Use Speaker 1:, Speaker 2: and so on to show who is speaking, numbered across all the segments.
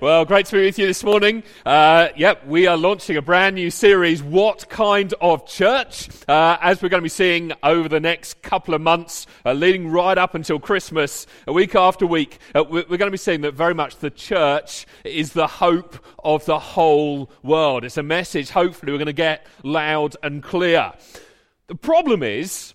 Speaker 1: Well, great to be with you this morning. Uh, yep, we are launching a brand new series, What Kind of Church? Uh, as we're going to be seeing over the next couple of months, uh, leading right up until Christmas, week after week, uh, we're going to be seeing that very much the church is the hope of the whole world. It's a message, hopefully, we're going to get loud and clear. The problem is,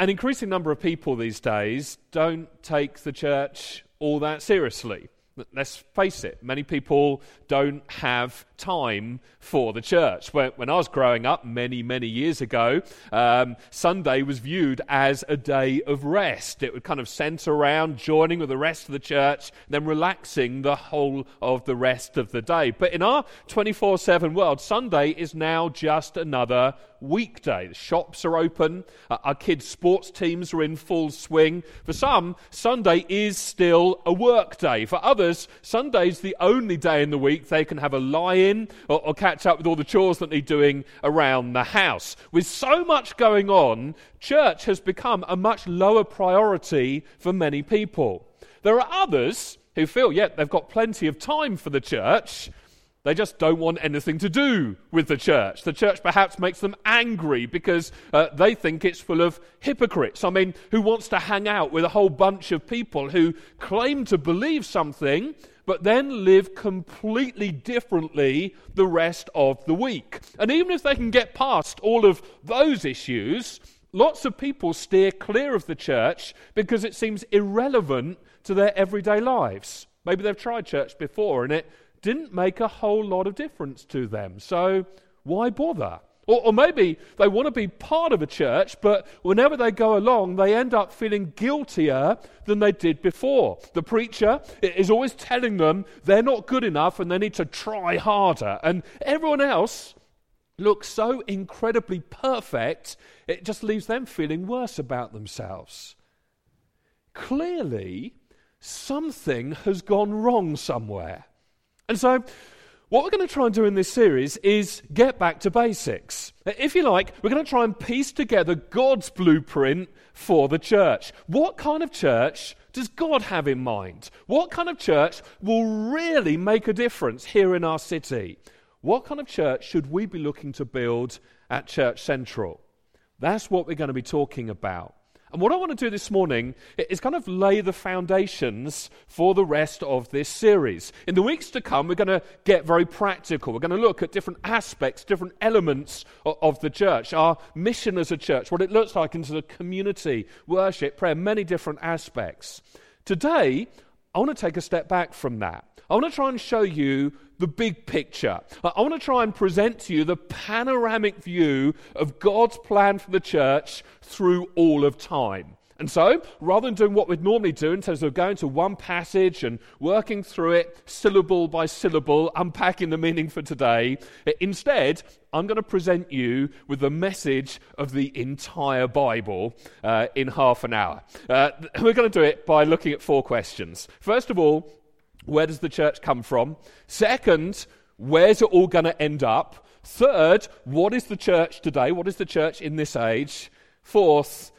Speaker 1: an increasing number of people these days don't take the church all that seriously. Let's face it, many people don't have time for the church. When, when I was growing up many, many years ago, um, Sunday was viewed as a day of rest. It would kind of center around joining with the rest of the church, then relaxing the whole of the rest of the day. But in our 24 7 world, Sunday is now just another weekday. The shops are open, uh, our kids' sports teams are in full swing. For some, Sunday is still a work day. For others, Sunday's the only day in the week they can have a lie in or, or catch up with all the chores that they're doing around the house. With so much going on, church has become a much lower priority for many people. There are others who feel, yeah, they've got plenty of time for the church, they just don't want anything to do with the church. The church perhaps makes them angry because uh, they think it's full of hypocrites. I mean, who wants to hang out with a whole bunch of people who claim to believe something but then live completely differently the rest of the week? And even if they can get past all of those issues, lots of people steer clear of the church because it seems irrelevant to their everyday lives. Maybe they've tried church before and it didn't make a whole lot of difference to them. So why bother? Or, or, maybe they want to be part of a church, but whenever they go along, they end up feeling guiltier than they did before. The preacher is always telling them they're not good enough and they need to try harder. And everyone else looks so incredibly perfect, it just leaves them feeling worse about themselves. Clearly, something has gone wrong somewhere. And so, what we're going to try and do in this series is get back to basics. If you like, we're going to try and piece together God's blueprint for the church. What kind of church does God have in mind? What kind of church will really make a difference here in our city? What kind of church should we be looking to build at Church Central? That's what we're going to be talking about. And what I want to do this morning is kind of lay the foundations for the rest of this series. In the weeks to come, we're going to get very practical. We're going to look at different aspects, different elements of, the church, our mission as a church, what it looks like into the community, worship, prayer, many different aspects. Today, I want to take a step back from that. I want to try and show you the big picture. I want to try and present to you the panoramic view of God's plan for the church through all of time. And so, rather than doing what we'd normally do in terms of going to one passage and working through it syllable by syllable, unpacking the meaning for today, instead, I'm going to present you with the message of the entire Bible uh, in half an hour. Uh, we're going to do it by looking at four questions. First of all, where does the church come from? Second, where's it all going to end up? Third, what is the church today? What is the church in this age? Fourth,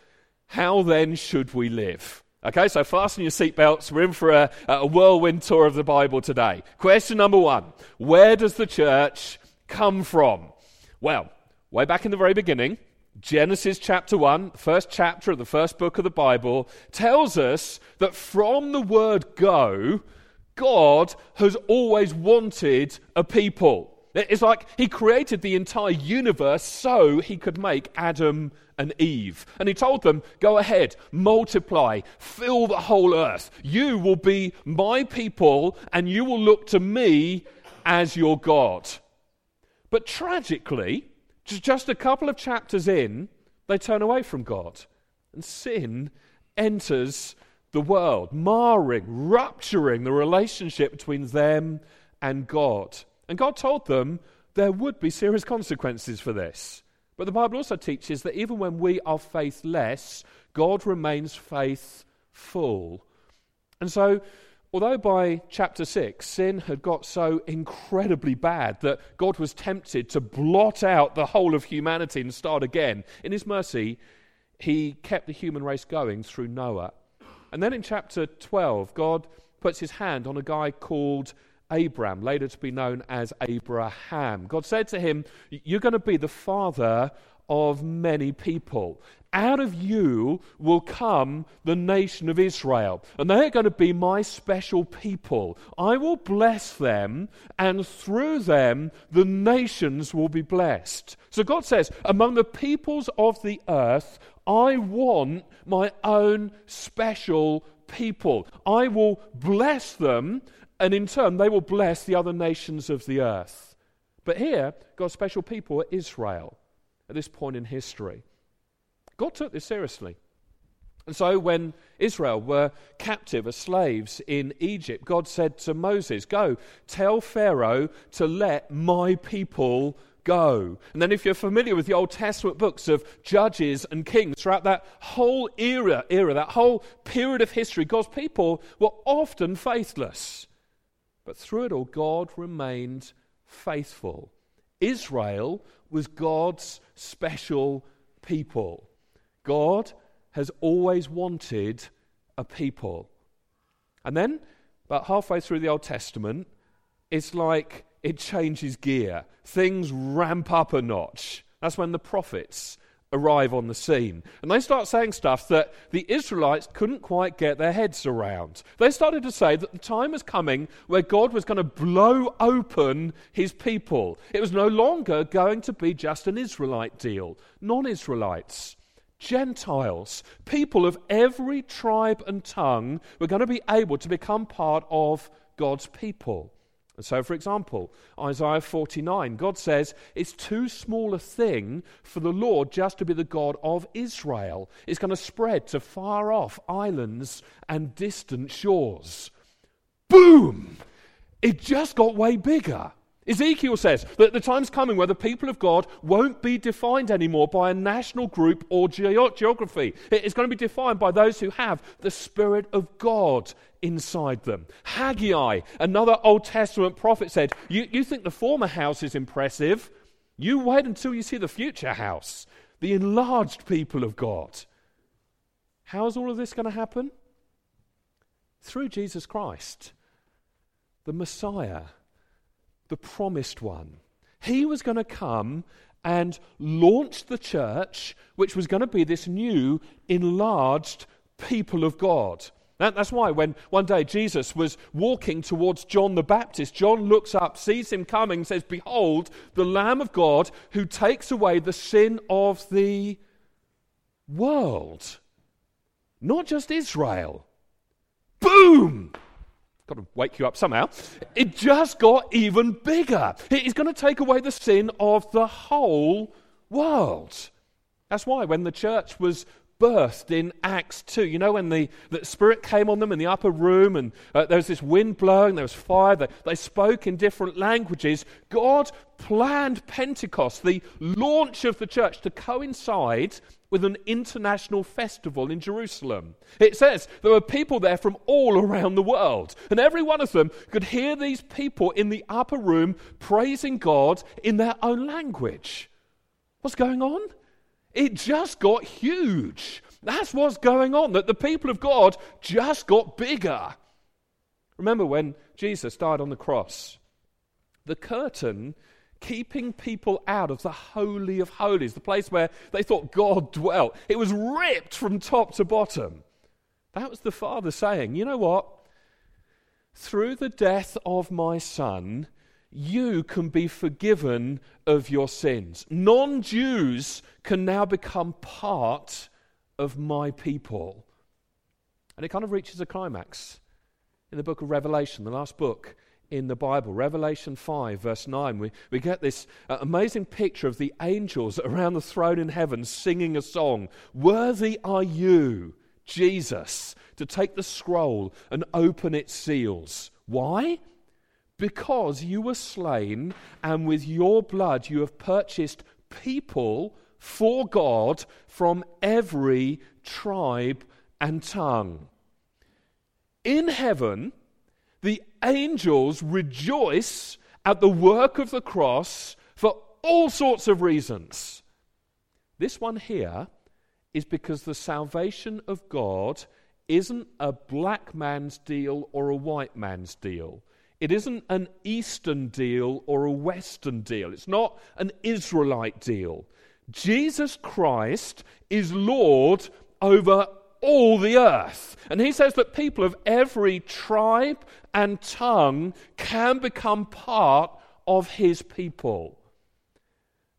Speaker 1: how then should we live? Okay, so fasten your seatbelts. We're in for a, a whirlwind tour of the Bible today. Question number one Where does the church come from? Well, way back in the very beginning, Genesis chapter 1, the first chapter of the first book of the Bible, tells us that from the word go, God has always wanted a people. It's like he created the entire universe so he could make Adam and Eve. And he told them, Go ahead, multiply, fill the whole earth. You will be my people, and you will look to me as your God. But tragically, just a couple of chapters in, they turn away from God. And sin enters the world, marring, rupturing the relationship between them and God. And God told them there would be serious consequences for this. But the Bible also teaches that even when we are faithless, God remains faithful. And so, although by chapter 6 sin had got so incredibly bad that God was tempted to blot out the whole of humanity and start again, in his mercy, he kept the human race going through Noah and then in chapter 12, God puts his hand on a guy called Abram, later to be known as Abraham. God said to him, You're going to be the father of many people. Out of you will come the nation of Israel, and they are going to be my special people. I will bless them, and through them the nations will be blessed. So God says, Among the peoples of the earth, I want my own special people. I will bless them, and in turn, they will bless the other nations of the earth. But here, God's special people are Israel at this point in history. God took this seriously. And so, when Israel were captive as slaves in Egypt, God said to Moses, Go, tell Pharaoh to let my people go. And then, if you're familiar with the Old Testament books of Judges and Kings, throughout that whole era, era, that whole period of history, God's people were often faithless. But through it all, God remained faithful. Israel was God's special people. God has always wanted a people. And then, about halfway through the Old Testament, it's like it changes gear. Things ramp up a notch. That's when the prophets arrive on the scene. And they start saying stuff that the Israelites couldn't quite get their heads around. They started to say that the time was coming where God was going to blow open his people. It was no longer going to be just an Israelite deal. Non Israelites, Gentiles, people of every tribe and tongue were going to be able to become part of God's people. And so, for example, Isaiah 49, God says, It's too small a thing for the Lord just to be the God of Israel. It's going to spread to far off islands and distant shores. Boom! It just got way bigger. Ezekiel says that the time's coming where the people of God won't be defined anymore by a national group or ge- geography. It's going to be defined by those who have the Spirit of God inside them. Haggai, another Old Testament prophet, said, you, you think the former house is impressive? You wait until you see the future house, the enlarged people of God. How is all of this going to happen? Through Jesus Christ, the Messiah, the promised one. He was going to come and launch the church, which was going to be this new, enlarged people of God. That, that's why when one day Jesus was walking towards John the Baptist, John looks up, sees him coming, says, Behold, the Lamb of God who takes away the sin of the world. Not just Israel. Boom! Got to wake you up somehow. It just got even bigger. He's going to take away the sin of the whole world. That's why when the church was birthed in Acts 2. You know, when the, the Spirit came on them in the upper room and uh, there was this wind blowing, there was fire, they, they spoke in different languages. God planned Pentecost, the launch of the church, to coincide with an international festival in Jerusalem. It says there were people there from all around the world, and every one of them could hear these people in the upper room praising God in their own language. What's going on? It just got huge. That's what's going on, that the people of God just got bigger. Remember when Jesus died on the cross? The curtain keeping people out of the Holy of Holies, the place where they thought God dwelt, it was ripped from top to bottom. That was the Father saying, You know what? Through the death of my Son, you can be forgiven of your sins. Non Jews can now become part of my people. And it kind of reaches a climax in the book of Revelation, the last book in the Bible, Revelation 5, verse 9. We, we get this uh, amazing picture of the angels around the throne in heaven singing a song Worthy are you, Jesus, to take the scroll and open its seals. Why? because you were slain, and with your blood you have purchased people for God from every tribe and tongue. In heaven, the angels rejoice at the work of the cross for all sorts of reasons. This one here is because the salvation of God isn't a black man's deal or a white man's deal. it isn't an Eastern deal or a Western deal. It's not an Israelite deal. Jesus Christ is Lord over all the earth. And he says that people of every tribe and tongue can become part of his people.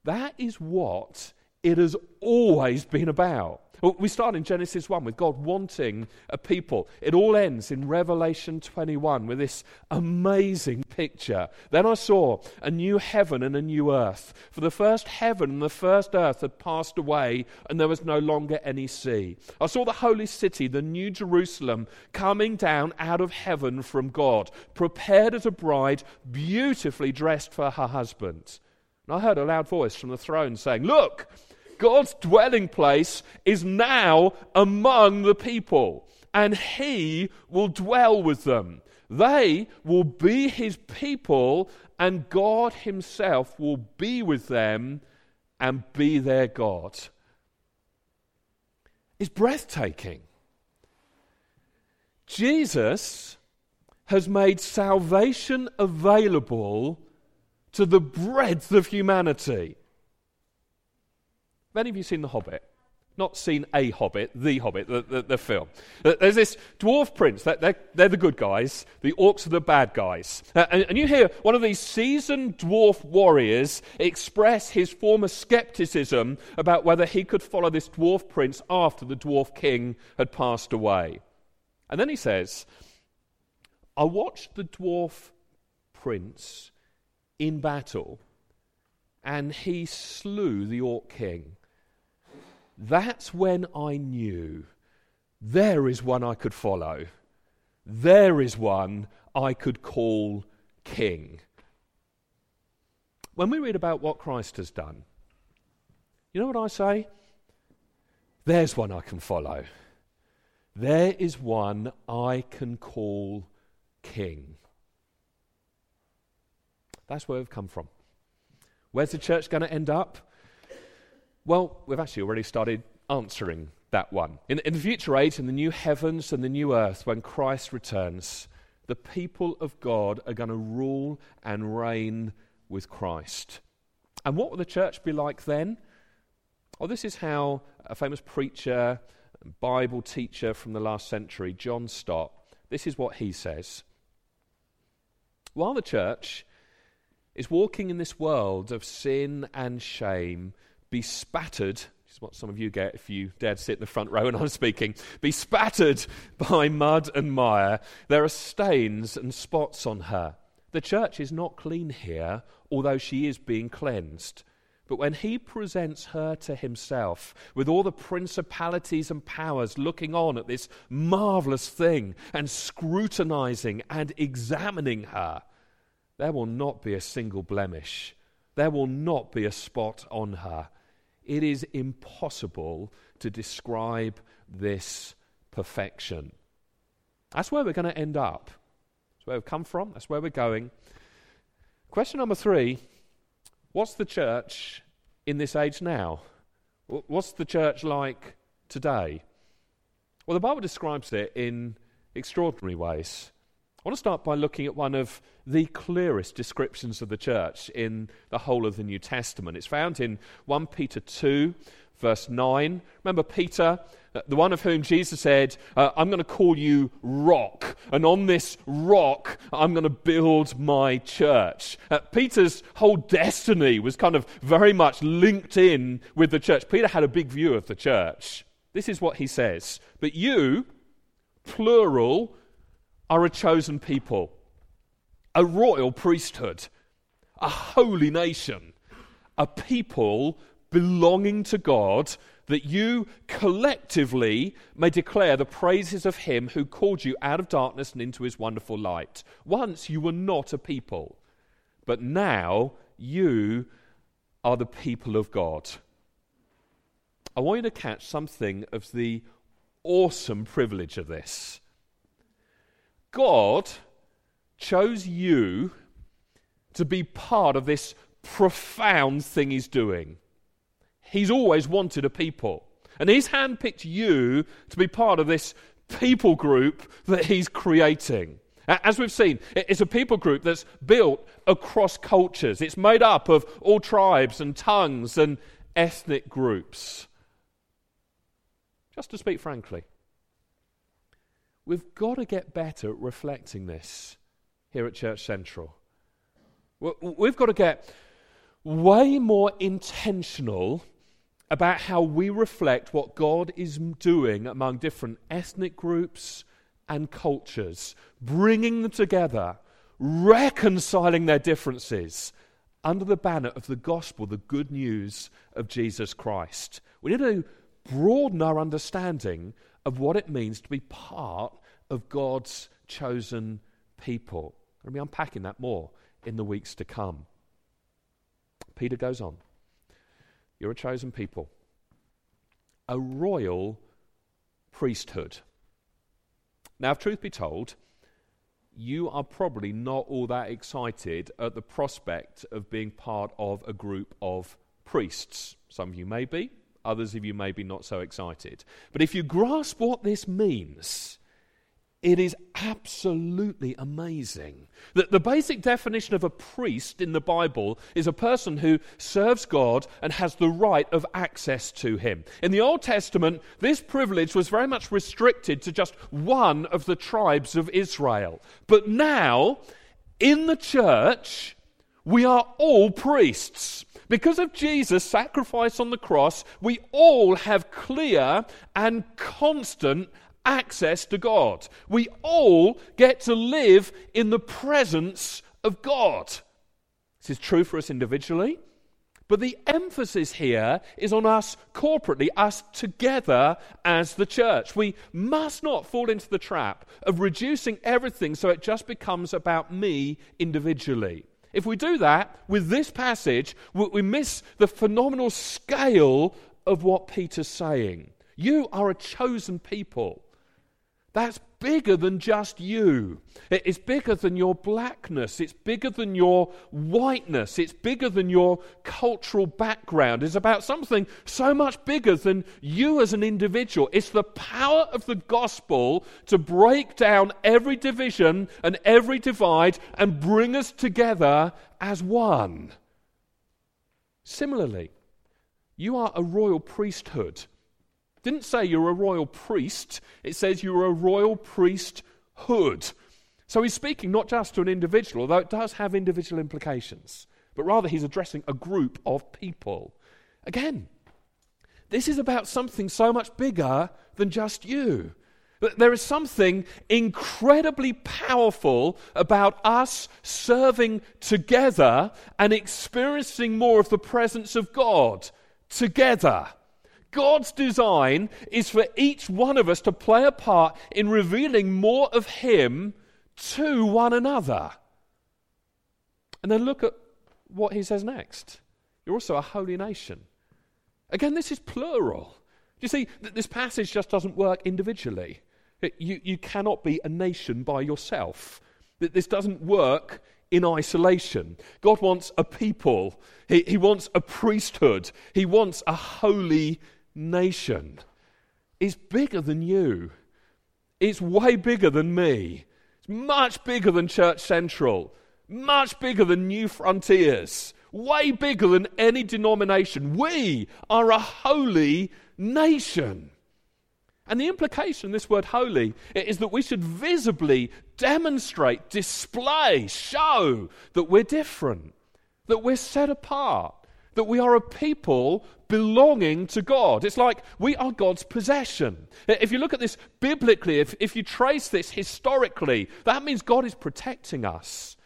Speaker 1: That is what it has always been about. We start in Genesis 1 with God wanting a people. It all ends in Revelation 21 with this amazing picture. Then I saw a new heaven and a new earth. For the first heaven and the first earth had passed away, and there was no longer any sea. I saw the holy city, the new Jerusalem, coming down out of heaven from God, prepared as a bride, beautifully dressed for her husband. And I heard a loud voice from the throne saying, Look! God's dwelling place is now among the people, and He will dwell with them. They will be His people, and God Himself will be with them and be their God. It's breathtaking. Jesus has made salvation available to the breadth of humanity. Many of you have seen The Hobbit? Not seen a Hobbit, The Hobbit, the, the, the film. There's this dwarf prince, they're, they're, the good guys, the orcs are the bad guys. Uh, and, and you hear one of these seasoned dwarf warriors express his former skepticism about whether he could follow this dwarf prince after the dwarf king had passed away. And then he says, I watched the dwarf prince in battle, and he slew the orc king. That's when I knew there is one I could follow. There is one I could call king. When we read about what Christ has done, you know what I say? There's one I can follow. There is one I can call king. That's where we've come from. Where's the church going to end up? Well, we've actually already started answering that one. In, in, the future age, in the new heavens and the new earth, when Christ returns, the people of God are going to rule and reign with Christ. And what will the church be like then? Well, this is how a famous preacher, Bible teacher from the last century, John Stott, this is what he says. While the church is walking in this world of sin and shame, be spattered. which is what some of you get if you dare to sit in the front row and I'm speaking. Be spattered by mud and mire. There are stains and spots on her. The church is not clean here, although she is being cleansed. But when he presents her to himself, with all the principalities and powers looking on at this marvelous thing and scrutinizing and examining her, there will not be a single blemish. There will not be a spot on her. It is impossible to describe this perfection. That's where we're going to end up. That's where we've come from. That's where we're going. Question number three What's the church in this age now? What's the church like today? Well, the Bible describes it in extraordinary ways. I want to start by looking at one of the clearest descriptions of the church in the whole of the New Testament. It's found in 1 Peter 2, verse 9. Remember Peter, uh, the one of whom Jesus said, uh, I'm going to call you rock, and on this rock I'm going to build my church. Uh, Peter's whole destiny was kind of very much linked in with the church. Peter had a big view of the church. This is what he says But you, plural, are a chosen people, a royal priesthood, a holy nation, a people belonging to God, that you collectively may declare the praises of Him who called you out of darkness and into His wonderful light. Once you were not a people, but now you are the people of God. I want you to catch something of the awesome privilege of this. God chose you to be part of this profound thing He's doing. He's always wanted a people. And He's handpicked you to be part of this people group that He's creating. As we've seen, it's a people group that's built across cultures. It's made up of all tribes and tongues and ethnic groups. Just to speak frankly, we've got to get better at reflecting this here at Church Central. We've got to get way more intentional about how we reflect what God is doing among different ethnic groups and cultures, bringing them together, reconciling their differences under the banner of the gospel, the good news of Jesus Christ. We need to broaden our understanding of what it means to be part of God's chosen people. we will be unpacking that more in the weeks to come. Peter goes on You're a chosen people, a royal priesthood. Now, if truth be told, you are probably not all that excited at the prospect of being part of a group of priests. Some of you may be, others of you may be not so excited. But if you grasp what this means, it is absolutely amazing. That the basic definition of a priest in the Bible is a person who serves God and has the right of access to him. In the Old Testament, this privilege was very much restricted to just one of the tribes of Israel. But now, in the church, we are all priests. Because of Jesus' sacrifice on the cross, we all have clear and constant access to God. We all get to live in the presence of God. This is true for us individually, but the emphasis here is on us corporately, us together as the church. We must not fall into the trap of reducing everything so it just becomes about me individually. If we do that with this passage, we miss the phenomenal scale of what Peter's saying. You are a chosen people. That's bigger than just you. It's bigger than your blackness. It's bigger than your whiteness. It's bigger than your cultural background. It's about something so much bigger than you as an individual. It's the power of the gospel to break down every division and every divide and bring us together as one. Similarly, you are a royal priesthood didn't say you're a royal priest, it says you're a royal priesthood. So he's speaking not just to an individual, although it does have individual implications, but rather he's addressing a group of people. Again, this is about something so much bigger than just you. There is something incredibly powerful about us serving together and experiencing more of the presence of God together. God's design is for each one of us to play a part in revealing more of Him to one another. And then look at what he says next. You're also a holy nation. Again, this is plural. You see, this passage just doesn't work individually. you, you cannot be a nation by yourself. This doesn't work in isolation. God wants a people, He, he wants a priesthood, He wants a holy nation is bigger than you. It's way bigger than me. It's much bigger than Church Central, much bigger than Newfrontiers, way bigger than any denomination. We are a holy nation. And the implication of this word holy is that we should visibly demonstrate, display, show that we're different, that we're set apart, that we are a people belonging to God. It's like we are God's possession. If you look at this biblically, if, if you trace this historically, that means God is protecting us.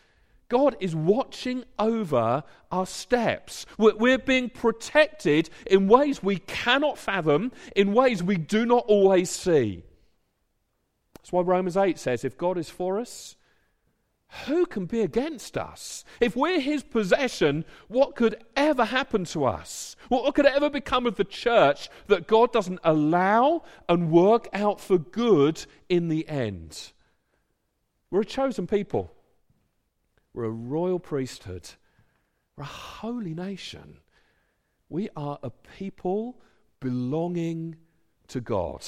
Speaker 1: God is watching over our steps. We're, we're being protected in ways we cannot fathom, in ways we do not always see. That's why Romans 8 says if God is for us, who can be against us? If we're his possession, what could ever happen to us? What could ever become of the church that God doesn't allow and work out for good in the end? We're a chosen people. We're a royal priesthood. We're a holy nation. We are a people belonging to God.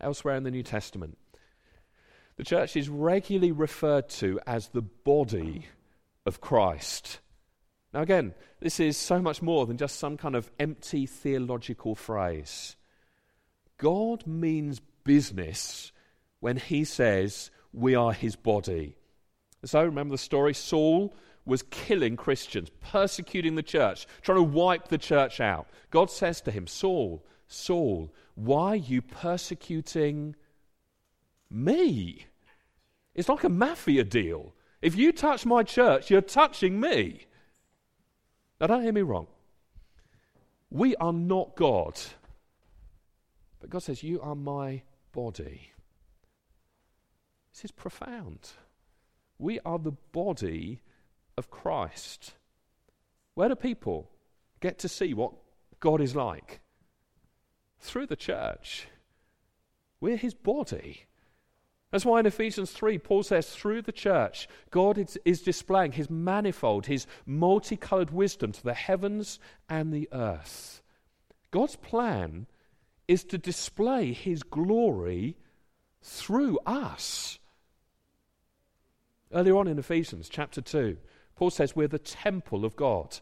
Speaker 1: Elsewhere in the New Testament, The church is regularly referred to as the body of Christ. Now, again, this is so much more than just some kind of empty theological phrase. God means business when he says we are his body. So, remember the story? Saul was killing Christians, persecuting the church, trying to wipe the church out. God says to him, Saul, Saul, why are you persecuting me? It's like a mafia deal. If you touch my church, you're touching me. Now, don't hear me wrong. We are not God. But God says, You are my body. This is profound. We are the body of Christ. Where do people get to see what God is like? Through the church. We're his body. That's why in Ephesians 3, Paul says, through the church, God is, is, displaying his manifold, his multicolored wisdom to the heavens and the earth. God's plan is to display his glory through us. Earlier on in Ephesians chapter 2, Paul says we're the temple of God.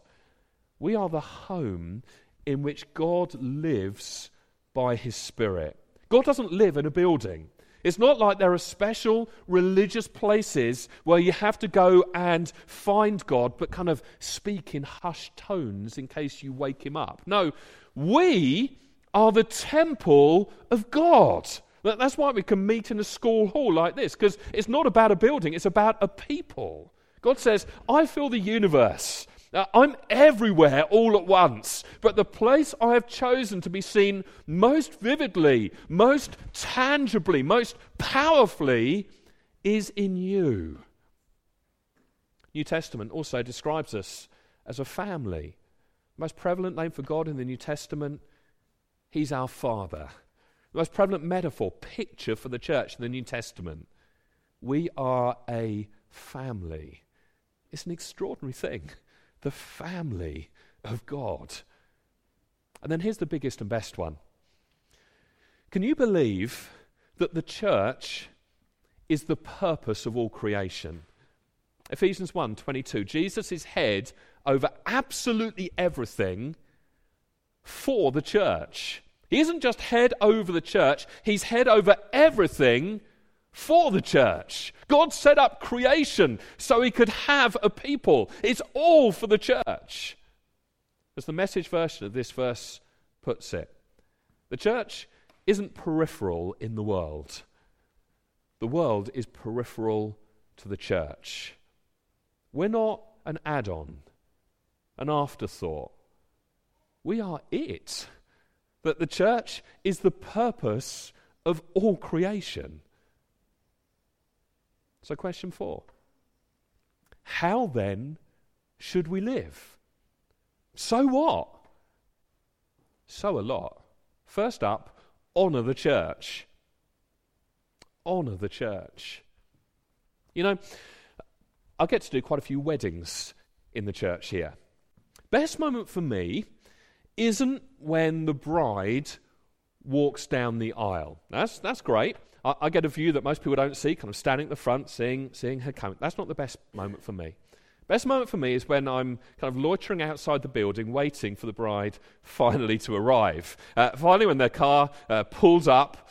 Speaker 1: We are the home in which God lives by his Spirit. God doesn't live in a building. It's not like there are special religious places where you have to go and find God, but kind of speak in hushed tones in case you wake him up. No, we are the temple of God. That's why we can meet in a school hall like this, because it's not about a building, it's about a people. God says, I fill the universe. Uh, I'm everywhere all at once, but the place I have chosen to be seen most vividly, most tangibly, most powerfully is in you. New Testament also describes us as a family. most prevalent name for God in the New Testament, He's our Father. The most prevalent metaphor, picture for the church in the New Testament. We are a family. It's an extraordinary thing the family of God. And then here's the biggest and best one. Can you believe that the church is the purpose of all creation? Ephesians 1 22. Jesus is head over absolutely everything for the church. He isn't just head over the church, he's head over everything for the church. God set up creation so he could have a people. It's all for the church. As the message version of this verse puts it, the church isn't peripheral in the world, the world is peripheral to the church. We're not an add on, an afterthought. We are it. That the church is the purpose of all creation. So, question four How then should we live? So what? So a lot. First up, honour the church. Honour the church. You know, I get to do quite a few weddings in the church here. Best moment for me isn't when the bride walks down the aisle. That's, that's great. I, I, get a view that most people don't see, kind of standing at the front, seeing, seeing her come. That's not the best moment for me. Best moment for me is when I'm kind of loitering outside the building, waiting for the bride finally to arrive. Uh, finally, when their car uh, pulls up,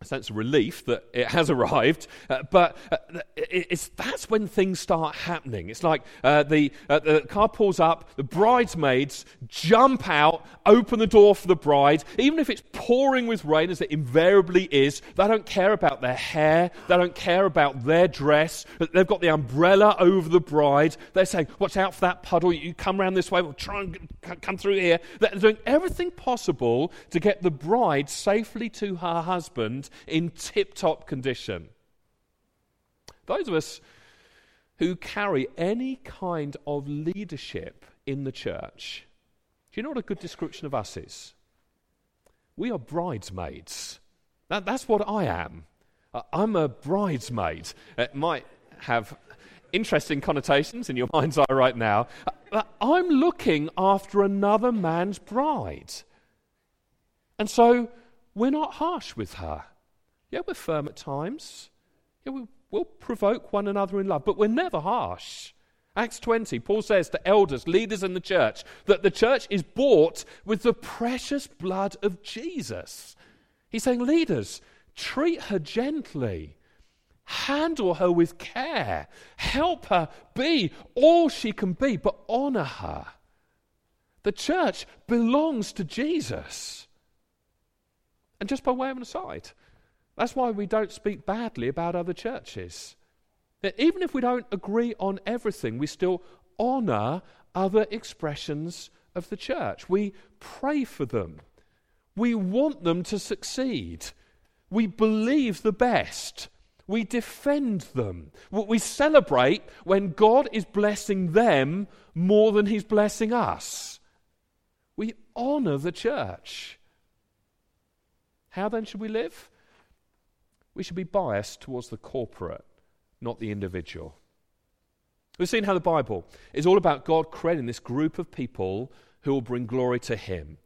Speaker 1: a sense of relief that it has arrived, uh, but uh, it's, that's when things start happening. It's like uh, the, uh, the car pulls up, the bridesmaids jump out, open the door for the bride, even if it's pouring with rain, as it invariably is. They don't care about their hair, they don't care about their dress. They've got the umbrella over the bride. They're saying, Watch out for that puddle, you come around this way, we'll try and come through here. They're doing everything possible to get the bride safely to her husband in tip top condition. Those of us who carry any kind of leadership in the church, do you know what a good description of us is? We are bridesmaids. That, that's what I am. I'm a bridesmaid. Uh, it might have interesting connotations in your mind's eye right now. I'm looking after another man's bride. And so we're not harsh with her. Yeah, we're firm at times. Yeah, we, we'll provoke one another in love, but we're never harsh. Acts 20, Paul says to elders, leaders in the church, that the church is bought with the precious blood of Jesus. He's saying, leaders, treat her gently, handle her with care, help her be all she can be, but honor her. The church belongs to Jesus. And just by way of an aside, that's why we don't speak badly about other churches. Even if we don't agree on everything, we still honor other expressions of the church. We pray for them. We want them to succeed. We believe the best. We defend them. We celebrate when God is blessing them more than He's blessing us. We honor the church. How then should we live? We should be biased towards the corporate not the individual. We've seen how the Bible is all about God creating this group of people who will bring glory to Him.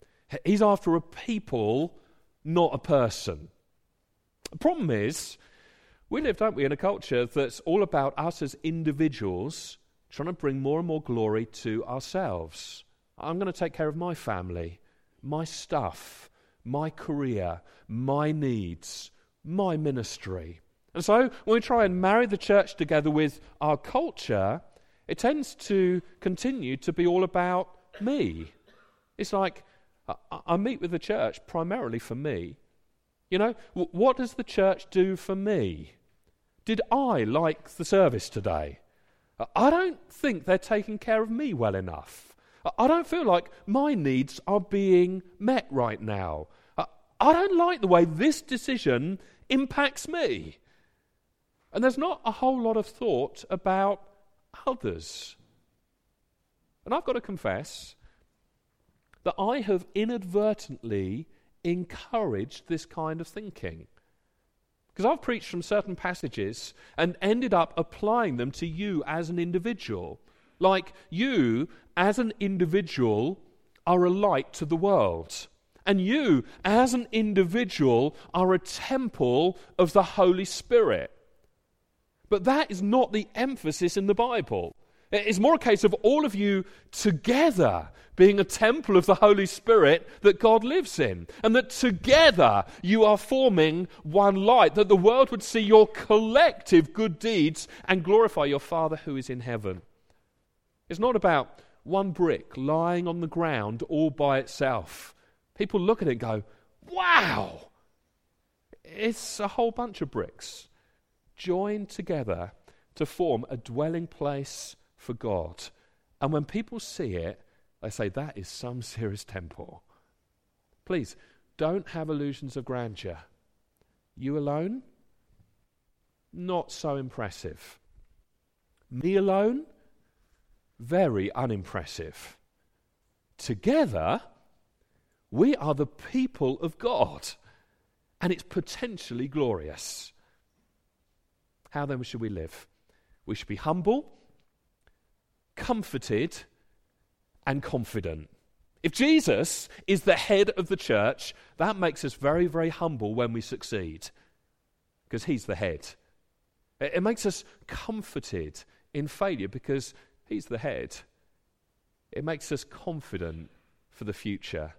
Speaker 1: He's after a people, not a person. The problem is, we live, don't we, in a culture that's all about us as individuals trying to bring more and more glory to ourselves. I'm going to take care of my family, my stuff, my career, my needs, my ministry. And so, when we try and marry the church together with our culture, it tends to continue to be all about me. It's like I, meet with the church primarily for me. You know, what does the church do for me? Did I like the service today? I don't think they're taking care of me well enough. I don't feel like my needs are being met right now. I don't like the way this decision impacts me. And there's not a whole lot of thought about others. And I've got to confess that I have inadvertently encouraged this kind of thinking. Because I've preached from certain passages and ended up applying them to you as an individual. Like you, as an individual, are a light to the world. And you, as an individual, are a temple of the Holy Spirit. But that is not the emphasis in the Bible. It's more a case of all of you together being a temple of the Holy Spirit that God lives in. And that together you are forming one light, that the world would see your collective good deeds and glorify your Father who is in heaven. It's not about one brick lying on the ground all by itself. People look at it and go, wow! It's a whole bunch of bricks joined together to form a dwelling place for God. And when people see it, they say, that is some serious temple. Please, don't have illusions of grandeur. You alone? Not so impressive. Me alone? Very unimpressive. Together, we are the people of God, and it's potentially glorious. How then should we live? We should be humble, comforted, and confident. If Jesus is the head of the church, that makes us very, very humble when we succeed, because he's the head. It makes us comforted in failure because he's the head. It makes us confident for the future.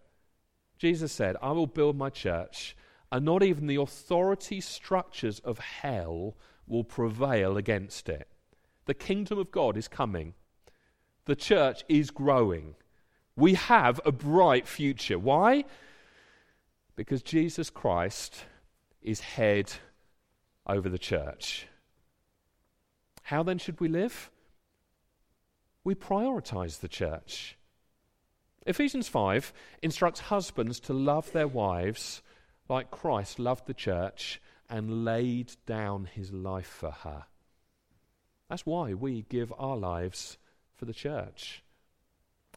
Speaker 1: Jesus said, I will build my church, and not even the authority structures of hell will prevail against it. The kingdom of God is coming. The church is growing. We have a bright future. Why? Because Jesus Christ is head over the church. How then should we live? We prioritize the church. Ephesians 5 instructs husbands to love their wives like Christ loved the church and laid down his life for her. That's why we give our lives for the church.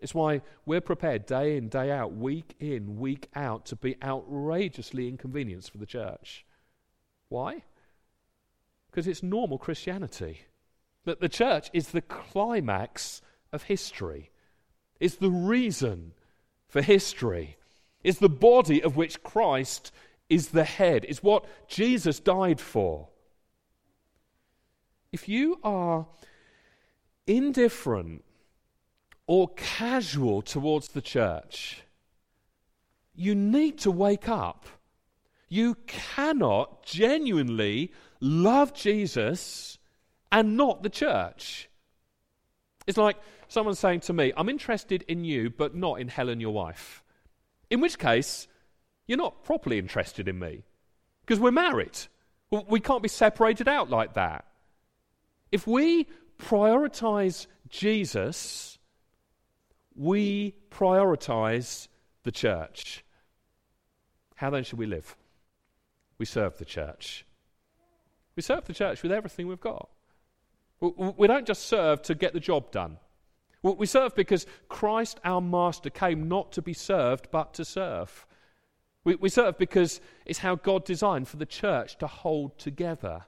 Speaker 1: It's why we're prepared day in, day out, week in, week out to be outrageously inconvenienced for the church. Why? Because it's normal Christianity. That the church is the climax of history, it's the reason for history, it's the body of which Christ is the head, is what Jesus died for. if you are indifferent or casual towards the church, you need to wake up. You cannot genuinely love Jesus and not the church. It's like someone saying to me, I'm interested in you, but not in Helen, your wife. In which case, you're not properly interested in me because we're married. We can't be separated out like that. If we prioritize Jesus, we prioritize the church. How then should we live? We serve the church. We serve the church with everything we've got. We don't just serve to get the job done. We serve because Christ, our Master, came not to be served, but to serve. We, we serve because it's how God designed for the church to hold together.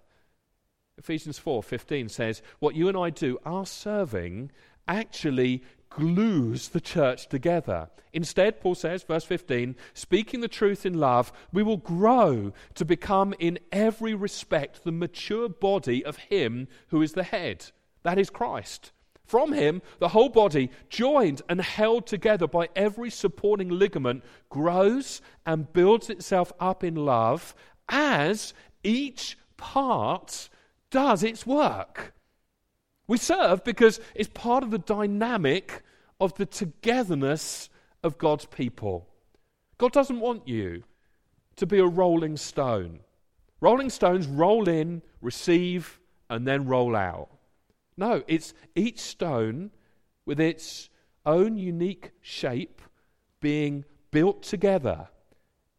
Speaker 1: Ephesians 4:15 says, "What you and I do, our serving actually glues the church together. Instead, Paul says, verse 15, speaking the truth in love, we will grow to become in every respect the mature body of Him who is the head. That is Christ. From Him, the whole body, joined and held together by every supporting ligament, grows and builds itself up in love as each part does its work. We serve because it's part of the dynamic of the togetherness of God's people. God doesn't want you to be a rolling stone. Rolling stones roll in, receive, and then roll out. No, it's each stone with its own unique shape being built together,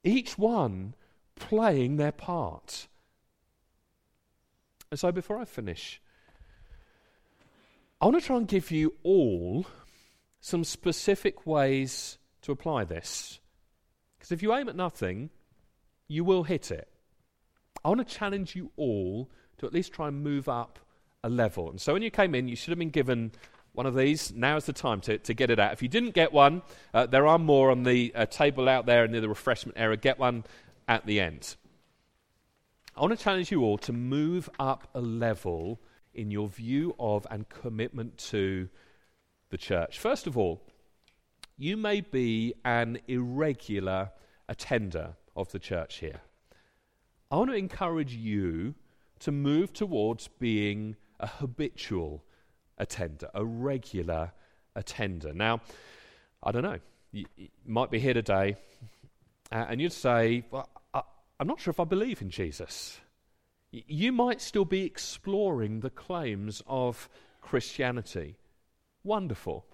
Speaker 1: each one playing their part. And so before I finish, I want to try and give you all some specific ways to apply this. Because if you aim at nothing, you will hit it. I want to challenge you all to at least try and move up a level. And so when you came in, you should have been given one of these. Now is the time to, to get it out. If you didn't get one, uh, there are more on the uh, table out there near the refreshment area. Get one at the end. I want to challenge you all to move up a level in your view of and commitment to the church. First of all, you may be an irregular attender of the church here. I want to encourage you to move towards being a habitual attender, a regular attender. Now, I don't know, you, you might be here today uh, and you'd say, well, I, I'm not sure if I believe in Jesus you might still be exploring the claims of Christianity. Wonderful.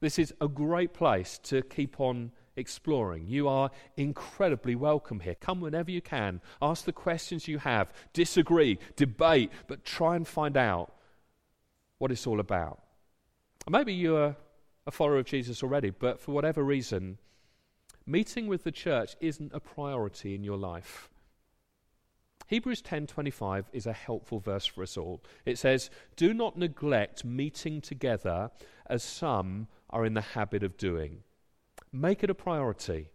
Speaker 1: This is a great place to keep on exploring. You are incredibly welcome here. Come whenever you can. Ask the questions you have. Disagree, debate, but try and find out what it's all about. Maybe you're a follower of Jesus already, but for whatever reason, meeting with the church isn't a priority in your life. Hebrews 10:25 is a helpful verse for us all. It says, "Do not neglect meeting together as some are in the habit of doing. Make it a priority.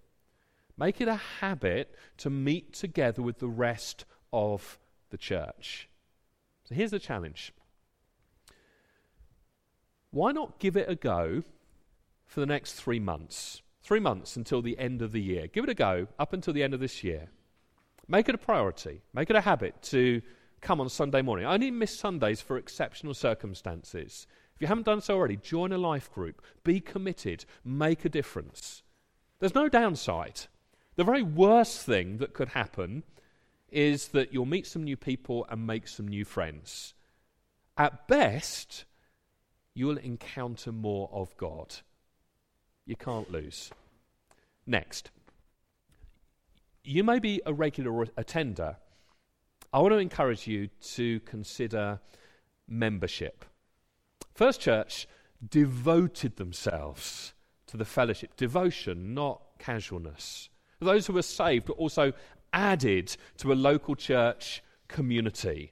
Speaker 1: Make it a habit to meet together with the rest of the church." So here's the challenge. Why not give it a go for the next 3 months? 3 months until the end of the year. Give it a go up until the end of this year. Make it a priority, make it a habit to come on Sunday morning. I only miss Sundays for exceptional circumstances. If you haven't done so already, join a life group, be committed, make a difference. There's no downside. The very worst thing that could happen is that you'll meet some new people and make some new friends. At best, you will encounter more of God. You can't lose. Next you may be a regular attender. I want to encourage you to consider membership. First Church devoted themselves to the fellowship, devotion, not casualness. Those who were saved were also added to a local church community.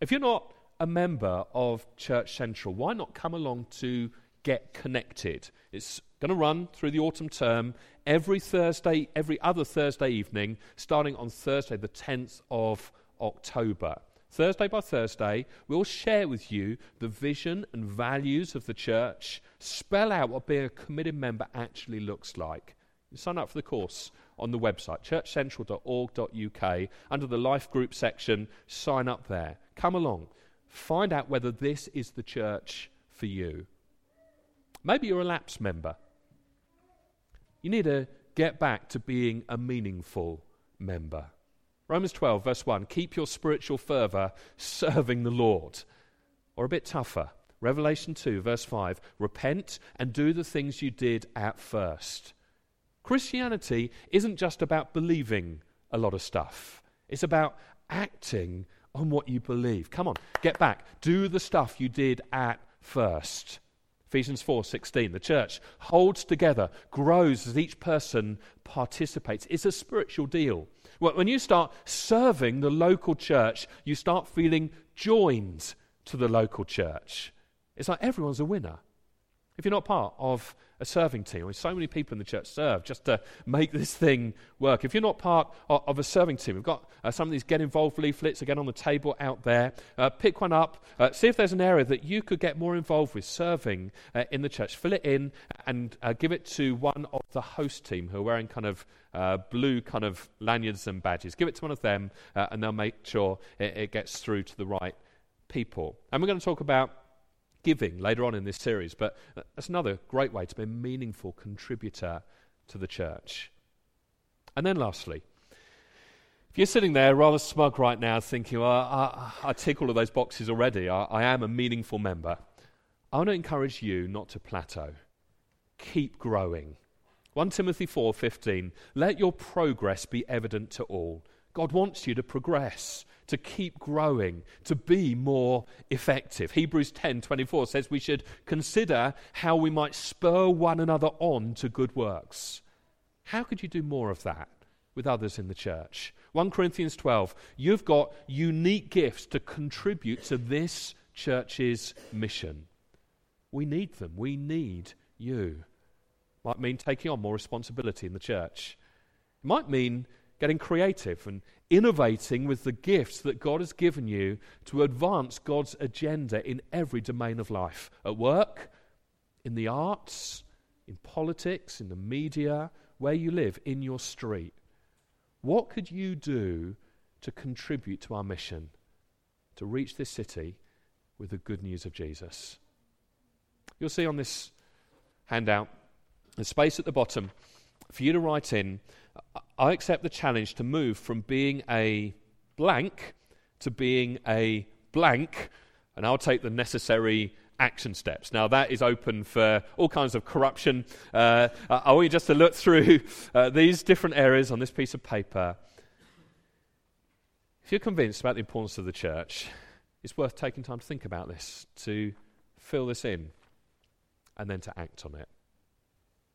Speaker 1: If you're not a member of Church Central, why not come along to get connected? It's going to run through the autumn term every Thursday, every other Thursday evening, starting on Thursday, the 10th of October. Thursday by Thursday, we'll share with you the vision and values of the church, spell out what being a committed member actually looks like. You sign up for the course on the website, churchcentral.org.uk, under the Life Group section. Sign up there. Come along. Find out whether this is the church for you. Maybe you're a lapsed member. You need to get back to being a meaningful member. Romans 12, verse 1 keep your spiritual fervour serving the Lord. Or a bit tougher, Revelation 2, verse 5 repent and do the things you did at first. Christianity isn't just about believing a lot of stuff, it's about acting on what you believe. Come on, get back. Do the stuff you did at first. Ephesians 4:16 the church holds together grows as each person participates it's a spiritual deal when you start serving the local church, you start feeling joined to the local church. It's like everyone's a winner. If you're not part of a serving team, I mean, so many people in the church serve just to make this thing work. If you're not part of, a serving team, we've got uh, some of these get involved leaflets again on the table out there. Uh, pick one up, uh, see if there's an area that you could get more involved with serving uh, in the church. Fill it in and uh, give it to one of the host team who are wearing kind of uh, blue kind of lanyards and badges. Give it to one of them, and they'll make sure it, it gets through to the right people. And we're going to talk about giving later on in this series, but that's another great way to be a meaningful contributor to the church. And then lastly, if you're sitting there rather smug right now thinking, well, I, I tick all of those boxes already, I, I am a meaningful member, I want to encourage you not to plateau. Keep growing. 1 Timothy 4:15 Let your progress be evident to all. God wants you to progress to keep growing, to be more effective. Hebrews 10:24 says we should consider how we might spur one another on to good works. How could you do more of that with others in the church? 1 Corinthians 12, you've got unique gifts to contribute to this church's mission. We need them. We need you. Might mean taking on more responsibility in the church. It might mean getting creative and innovating with the gifts that God has given you to advance God's agenda in every domain of life at work, in the arts, in politics, in the media, where you live, in your street. What could you do to contribute to our mission to reach this city with the good news of Jesus? You'll see on this handout, the space at the bottom for you to write in I accept the challenge to move from being a blank to being a blank, and I'll take the necessary action steps. Now, that is open for all kinds of corruption. Uh, I want you just to look through uh, these different areas on this piece of paper. If you're convinced about the importance of the church, it's worth taking time to think about this, to fill this in, and then to act on it.